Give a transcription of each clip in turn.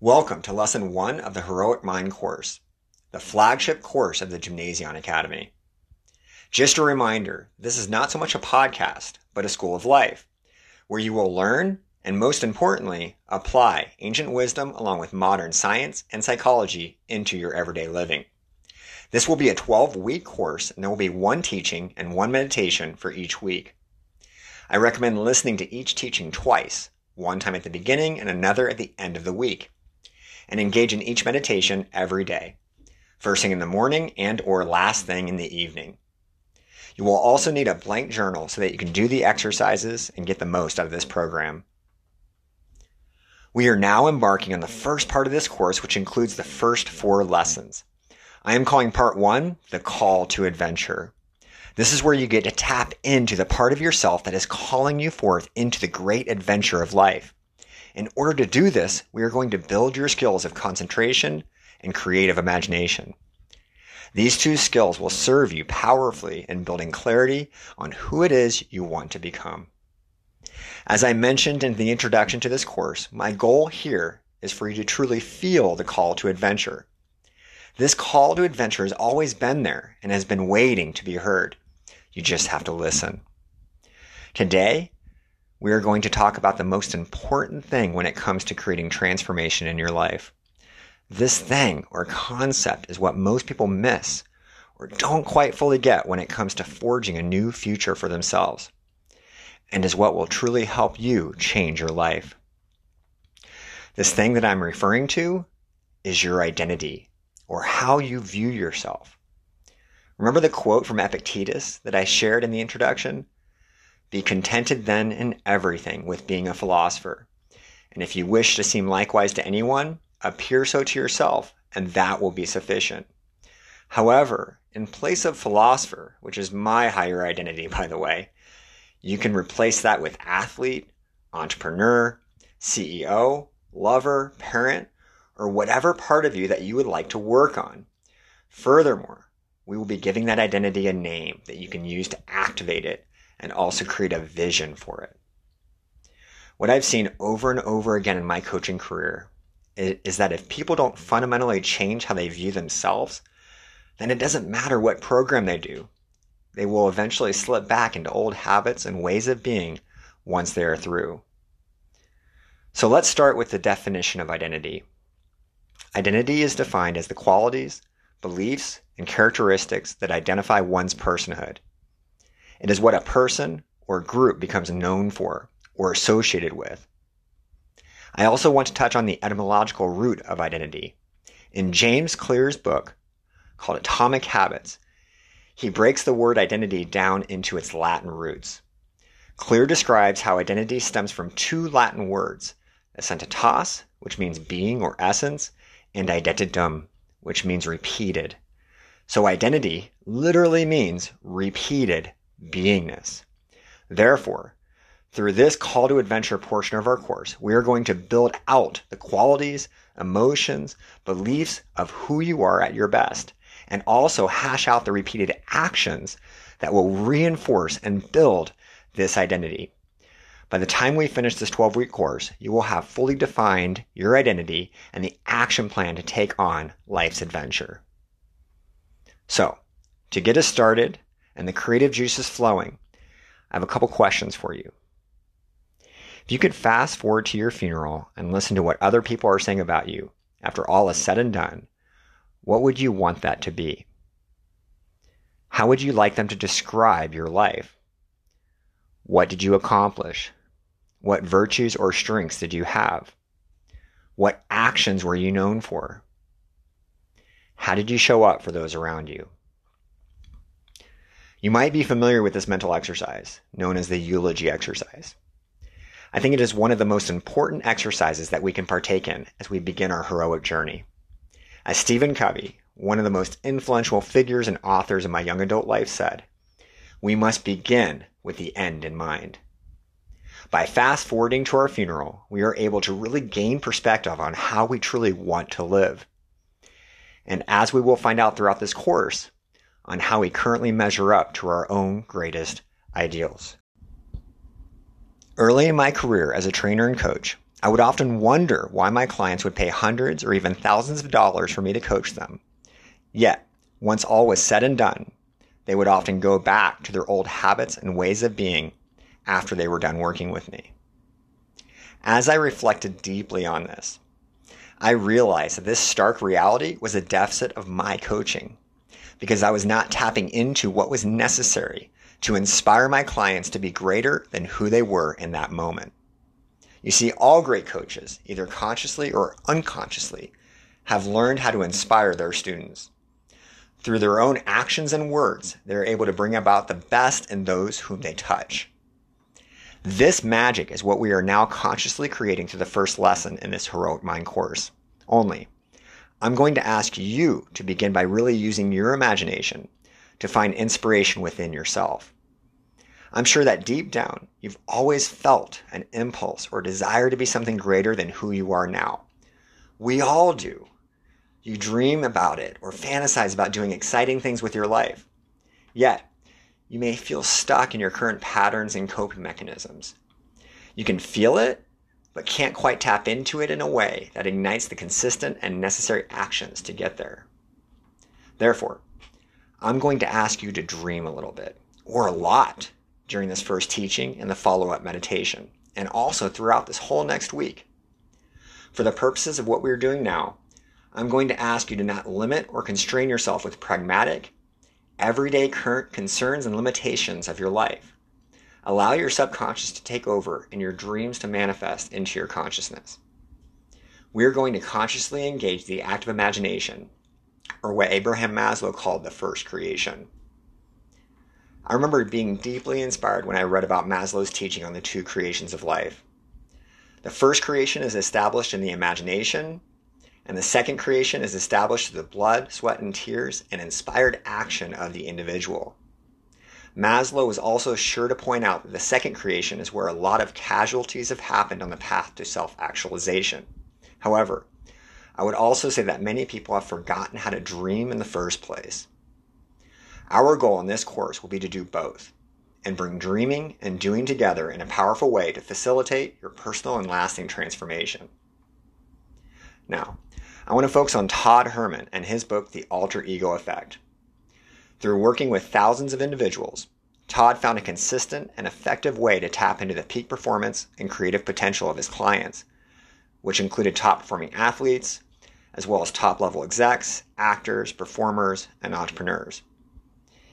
Welcome to Lesson 1 of the Heroic Mind course, the flagship course of the Gymnasion Academy. Just a reminder, this is not so much a podcast, but a school of life, where you will learn and most importantly, apply ancient wisdom along with modern science and psychology into your everyday living. This will be a 12 week course and there will be one teaching and one meditation for each week. I recommend listening to each teaching twice, one time at the beginning and another at the end of the week and engage in each meditation every day, first thing in the morning and or last thing in the evening. You will also need a blank journal so that you can do the exercises and get the most out of this program. We are now embarking on the first part of this course, which includes the first four lessons. I am calling part one the call to adventure. This is where you get to tap into the part of yourself that is calling you forth into the great adventure of life. In order to do this, we are going to build your skills of concentration and creative imagination. These two skills will serve you powerfully in building clarity on who it is you want to become. As I mentioned in the introduction to this course, my goal here is for you to truly feel the call to adventure. This call to adventure has always been there and has been waiting to be heard. You just have to listen. Today, we are going to talk about the most important thing when it comes to creating transformation in your life. This thing or concept is what most people miss or don't quite fully get when it comes to forging a new future for themselves and is what will truly help you change your life. This thing that I'm referring to is your identity or how you view yourself. Remember the quote from Epictetus that I shared in the introduction? Be contented then in everything with being a philosopher. And if you wish to seem likewise to anyone, appear so to yourself, and that will be sufficient. However, in place of philosopher, which is my higher identity, by the way, you can replace that with athlete, entrepreneur, CEO, lover, parent, or whatever part of you that you would like to work on. Furthermore, we will be giving that identity a name that you can use to activate it and also create a vision for it. What I've seen over and over again in my coaching career is that if people don't fundamentally change how they view themselves, then it doesn't matter what program they do. They will eventually slip back into old habits and ways of being once they are through. So let's start with the definition of identity. Identity is defined as the qualities, beliefs, and characteristics that identify one's personhood. It is what a person or group becomes known for or associated with. I also want to touch on the etymological root of identity. In James Clear's book called Atomic Habits, he breaks the word identity down into its Latin roots. Clear describes how identity stems from two Latin words, essentitas, which means being or essence, and identidem, which means repeated. So identity literally means repeated beingness. Therefore, through this call to adventure portion of our course, we are going to build out the qualities, emotions, beliefs of who you are at your best, and also hash out the repeated actions that will reinforce and build this identity. By the time we finish this 12 week course, you will have fully defined your identity and the action plan to take on life's adventure. So, to get us started, and the creative juices flowing, I have a couple questions for you. If you could fast forward to your funeral and listen to what other people are saying about you after all is said and done, what would you want that to be? How would you like them to describe your life? What did you accomplish? What virtues or strengths did you have? What actions were you known for? How did you show up for those around you? You might be familiar with this mental exercise, known as the eulogy exercise. I think it is one of the most important exercises that we can partake in as we begin our heroic journey. As Stephen Covey, one of the most influential figures and authors of my young adult life, said, we must begin with the end in mind. By fast forwarding to our funeral, we are able to really gain perspective on how we truly want to live. And as we will find out throughout this course, on how we currently measure up to our own greatest ideals. Early in my career as a trainer and coach, I would often wonder why my clients would pay hundreds or even thousands of dollars for me to coach them. Yet, once all was said and done, they would often go back to their old habits and ways of being after they were done working with me. As I reflected deeply on this, I realized that this stark reality was a deficit of my coaching because I was not tapping into what was necessary to inspire my clients to be greater than who they were in that moment. You see, all great coaches, either consciously or unconsciously, have learned how to inspire their students. Through their own actions and words, they're able to bring about the best in those whom they touch. This magic is what we are now consciously creating through the first lesson in this Heroic Mind course. Only, I'm going to ask you to begin by really using your imagination to find inspiration within yourself. I'm sure that deep down, you've always felt an impulse or desire to be something greater than who you are now. We all do. You dream about it or fantasize about doing exciting things with your life. Yet, you may feel stuck in your current patterns and coping mechanisms. You can feel it, but can't quite tap into it in a way that ignites the consistent and necessary actions to get there. Therefore, I'm going to ask you to dream a little bit, or a lot, during this first teaching and the follow up meditation, and also throughout this whole next week. For the purposes of what we're doing now, I'm going to ask you to not limit or constrain yourself with pragmatic, everyday current concerns and limitations of your life. Allow your subconscious to take over and your dreams to manifest into your consciousness. We're going to consciously engage the active imagination, or what Abraham Maslow called the first creation. I remember being deeply inspired when I read about Maslow's teaching on the two creations of life. The first creation is established in the imagination, and the second creation is established through the blood, sweat, and tears and inspired action of the individual. Maslow was also sure to point out that the second creation is where a lot of casualties have happened on the path to self actualization. However, I would also say that many people have forgotten how to dream in the first place. Our goal in this course will be to do both and bring dreaming and doing together in a powerful way to facilitate your personal and lasting transformation. Now, I want to focus on Todd Herman and his book, The Alter Ego Effect. Through working with thousands of individuals, Todd found a consistent and effective way to tap into the peak performance and creative potential of his clients, which included top performing athletes, as well as top level execs, actors, performers, and entrepreneurs.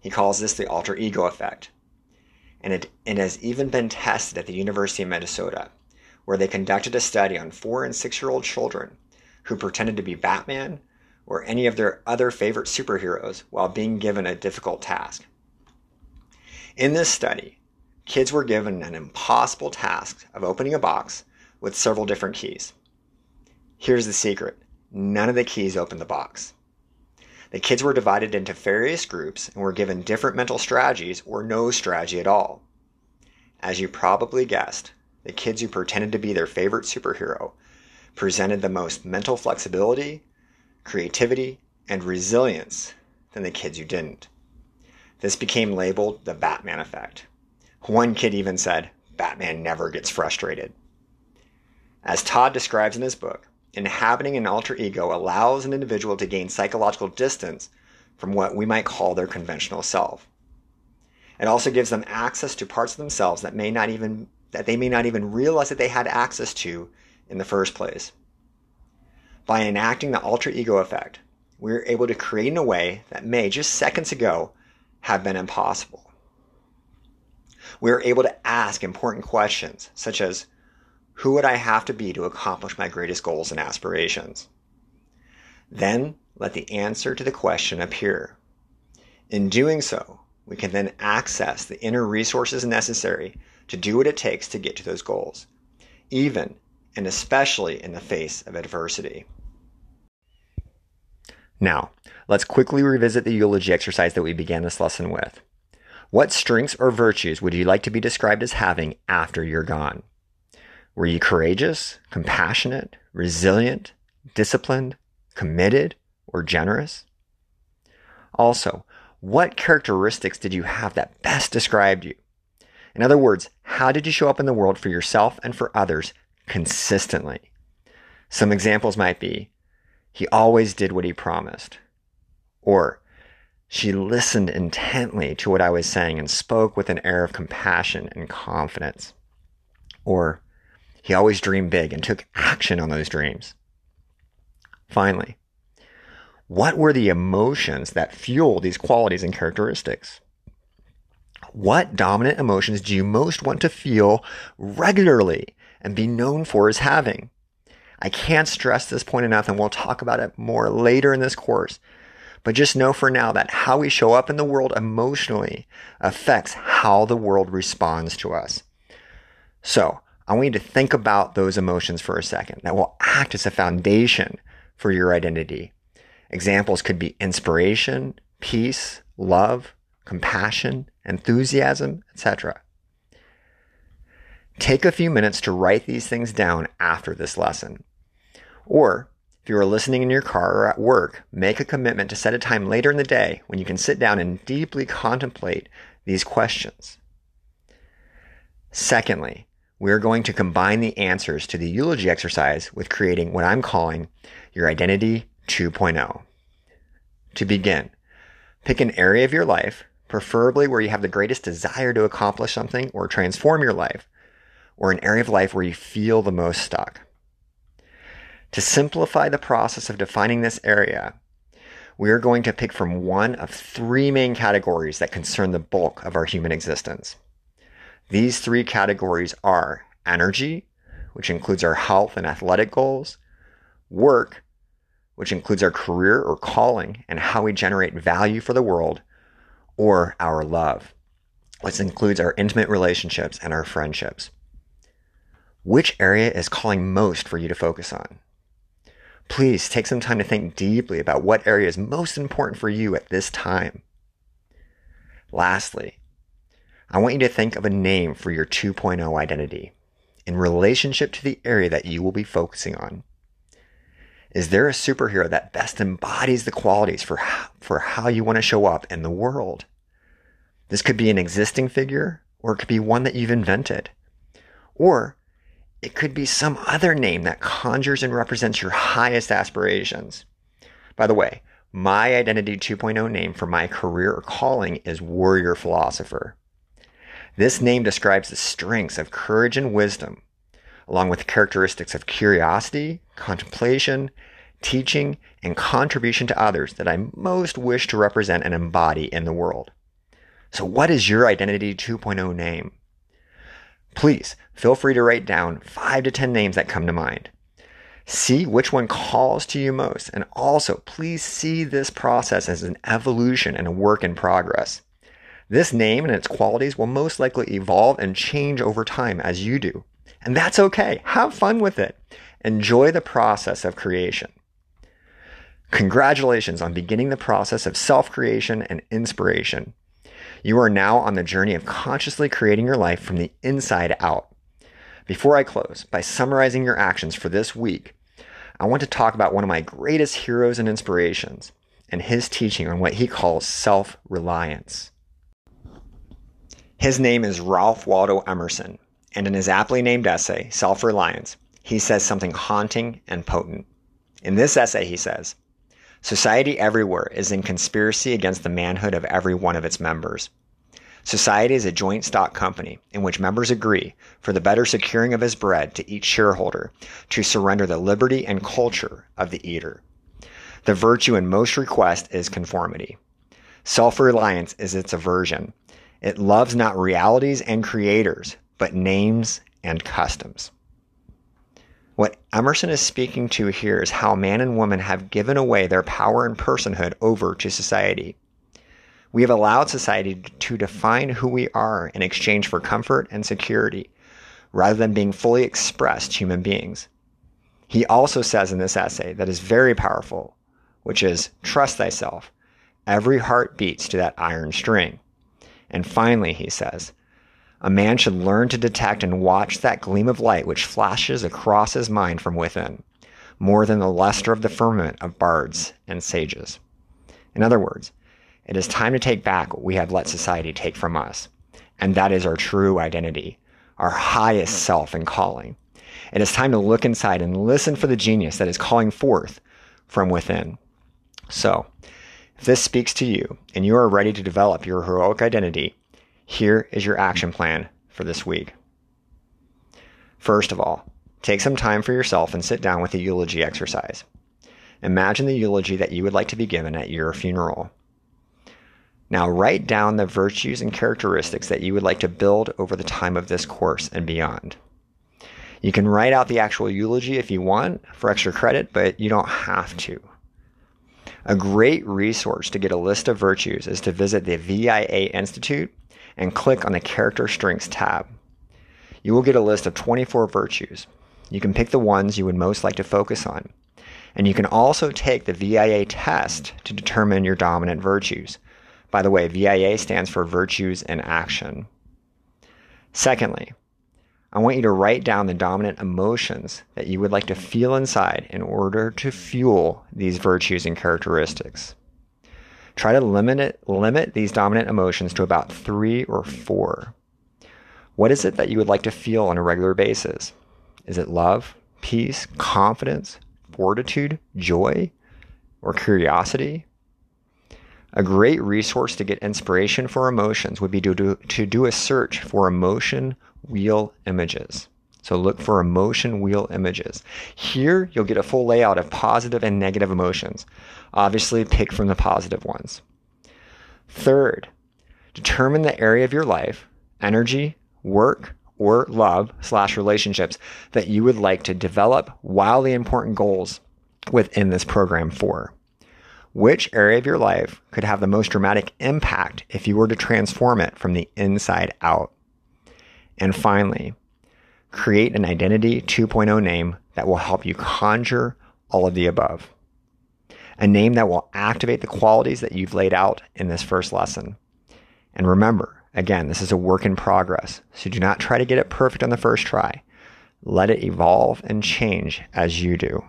He calls this the alter ego effect. And it, it has even been tested at the University of Minnesota, where they conducted a study on four and six year old children who pretended to be Batman or any of their other favorite superheroes while being given a difficult task. In this study, kids were given an impossible task of opening a box with several different keys. Here's the secret none of the keys opened the box. The kids were divided into various groups and were given different mental strategies or no strategy at all. As you probably guessed, the kids who pretended to be their favorite superhero presented the most mental flexibility, creativity, and resilience than the kids who didn't. This became labeled the Batman effect. One kid even said, Batman never gets frustrated. As Todd describes in his book, inhabiting an alter ego allows an individual to gain psychological distance from what we might call their conventional self. It also gives them access to parts of themselves that may not even that they may not even realize that they had access to in the first place. By enacting the alter ego effect, we are able to create in a way that may, just seconds ago, have been impossible. We are able to ask important questions, such as Who would I have to be to accomplish my greatest goals and aspirations? Then let the answer to the question appear. In doing so, we can then access the inner resources necessary to do what it takes to get to those goals, even and especially in the face of adversity. Now, let's quickly revisit the eulogy exercise that we began this lesson with. What strengths or virtues would you like to be described as having after you're gone? Were you courageous, compassionate, resilient, disciplined, committed, or generous? Also, what characteristics did you have that best described you? In other words, how did you show up in the world for yourself and for others consistently. Some examples might be he always did what he promised, or she listened intently to what I was saying and spoke with an air of compassion and confidence, or he always dreamed big and took action on those dreams. Finally, what were the emotions that fuel these qualities and characteristics? What dominant emotions do you most want to feel regularly and be known for as having? I can't stress this point enough, and we'll talk about it more later in this course. But just know for now that how we show up in the world emotionally affects how the world responds to us. So, I want you to think about those emotions for a second that will act as a foundation for your identity. Examples could be inspiration, peace, love, compassion, enthusiasm, etc. Take a few minutes to write these things down after this lesson. Or, if you are listening in your car or at work, make a commitment to set a time later in the day when you can sit down and deeply contemplate these questions. Secondly, we are going to combine the answers to the eulogy exercise with creating what I'm calling your identity 2.0. To begin, pick an area of your life, preferably where you have the greatest desire to accomplish something or transform your life, or an area of life where you feel the most stuck. To simplify the process of defining this area, we are going to pick from one of three main categories that concern the bulk of our human existence. These three categories are energy, which includes our health and athletic goals, work, which includes our career or calling and how we generate value for the world, or our love, which includes our intimate relationships and our friendships. Which area is calling most for you to focus on? Please take some time to think deeply about what area is most important for you at this time. Lastly, I want you to think of a name for your 2.0 identity in relationship to the area that you will be focusing on. Is there a superhero that best embodies the qualities for how, for how you want to show up in the world? This could be an existing figure, or it could be one that you've invented. Or it could be some other name that conjures and represents your highest aspirations. By the way, my Identity 2.0 name for my career or calling is Warrior Philosopher. This name describes the strengths of courage and wisdom, along with characteristics of curiosity, contemplation, teaching, and contribution to others that I most wish to represent and embody in the world. So, what is your Identity 2.0 name? Please feel free to write down five to 10 names that come to mind. See which one calls to you most, and also please see this process as an evolution and a work in progress. This name and its qualities will most likely evolve and change over time as you do. And that's okay. Have fun with it. Enjoy the process of creation. Congratulations on beginning the process of self creation and inspiration. You are now on the journey of consciously creating your life from the inside out. Before I close, by summarizing your actions for this week, I want to talk about one of my greatest heroes and inspirations and his teaching on what he calls self reliance. His name is Ralph Waldo Emerson, and in his aptly named essay, Self Reliance, he says something haunting and potent. In this essay, he says, Society everywhere is in conspiracy against the manhood of every one of its members. Society is a joint stock company in which members agree, for the better securing of his bread to each shareholder, to surrender the liberty and culture of the eater. The virtue in most request is conformity. Self reliance is its aversion. It loves not realities and creators, but names and customs. What Emerson is speaking to here is how man and woman have given away their power and personhood over to society. We have allowed society to define who we are in exchange for comfort and security, rather than being fully expressed human beings. He also says in this essay that is very powerful, which is trust thyself. Every heart beats to that iron string. And finally, he says, a man should learn to detect and watch that gleam of light which flashes across his mind from within, more than the luster of the firmament of bards and sages. In other words, it is time to take back what we have let society take from us, and that is our true identity, our highest self and calling. It is time to look inside and listen for the genius that is calling forth from within. So, if this speaks to you and you are ready to develop your heroic identity, here is your action plan for this week. First of all, take some time for yourself and sit down with a eulogy exercise. Imagine the eulogy that you would like to be given at your funeral. Now, write down the virtues and characteristics that you would like to build over the time of this course and beyond. You can write out the actual eulogy if you want for extra credit, but you don't have to. A great resource to get a list of virtues is to visit the VIA Institute and click on the Character Strengths tab. You will get a list of 24 virtues. You can pick the ones you would most like to focus on. And you can also take the VIA test to determine your dominant virtues. By the way, VIA stands for Virtues in Action. Secondly, I want you to write down the dominant emotions that you would like to feel inside in order to fuel these virtues and characteristics. Try to limit it, limit these dominant emotions to about three or four. What is it that you would like to feel on a regular basis? Is it love, peace, confidence, fortitude, joy, or curiosity? A great resource to get inspiration for emotions would be to do, to do a search for emotion wheel images. So look for emotion wheel images. Here, you'll get a full layout of positive and negative emotions. Obviously, pick from the positive ones. Third, determine the area of your life, energy, work, or love slash relationships that you would like to develop wildly important goals within this program for. Which area of your life could have the most dramatic impact if you were to transform it from the inside out? And finally, create an Identity 2.0 name that will help you conjure all of the above. A name that will activate the qualities that you've laid out in this first lesson. And remember, again, this is a work in progress, so do not try to get it perfect on the first try. Let it evolve and change as you do.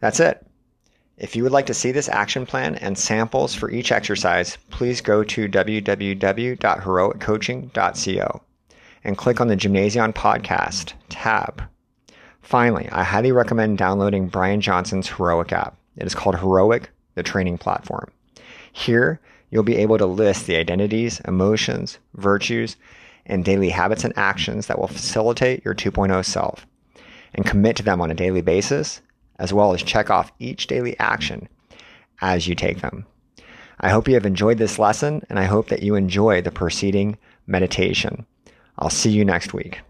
That's it. If you would like to see this action plan and samples for each exercise, please go to www.heroiccoaching.co and click on the Gymnasion Podcast tab. Finally, I highly recommend downloading Brian Johnson's Heroic app. It is called Heroic, the training platform. Here, you'll be able to list the identities, emotions, virtues, and daily habits and actions that will facilitate your 2.0 self and commit to them on a daily basis as well as check off each daily action as you take them. I hope you have enjoyed this lesson and I hope that you enjoy the preceding meditation. I'll see you next week.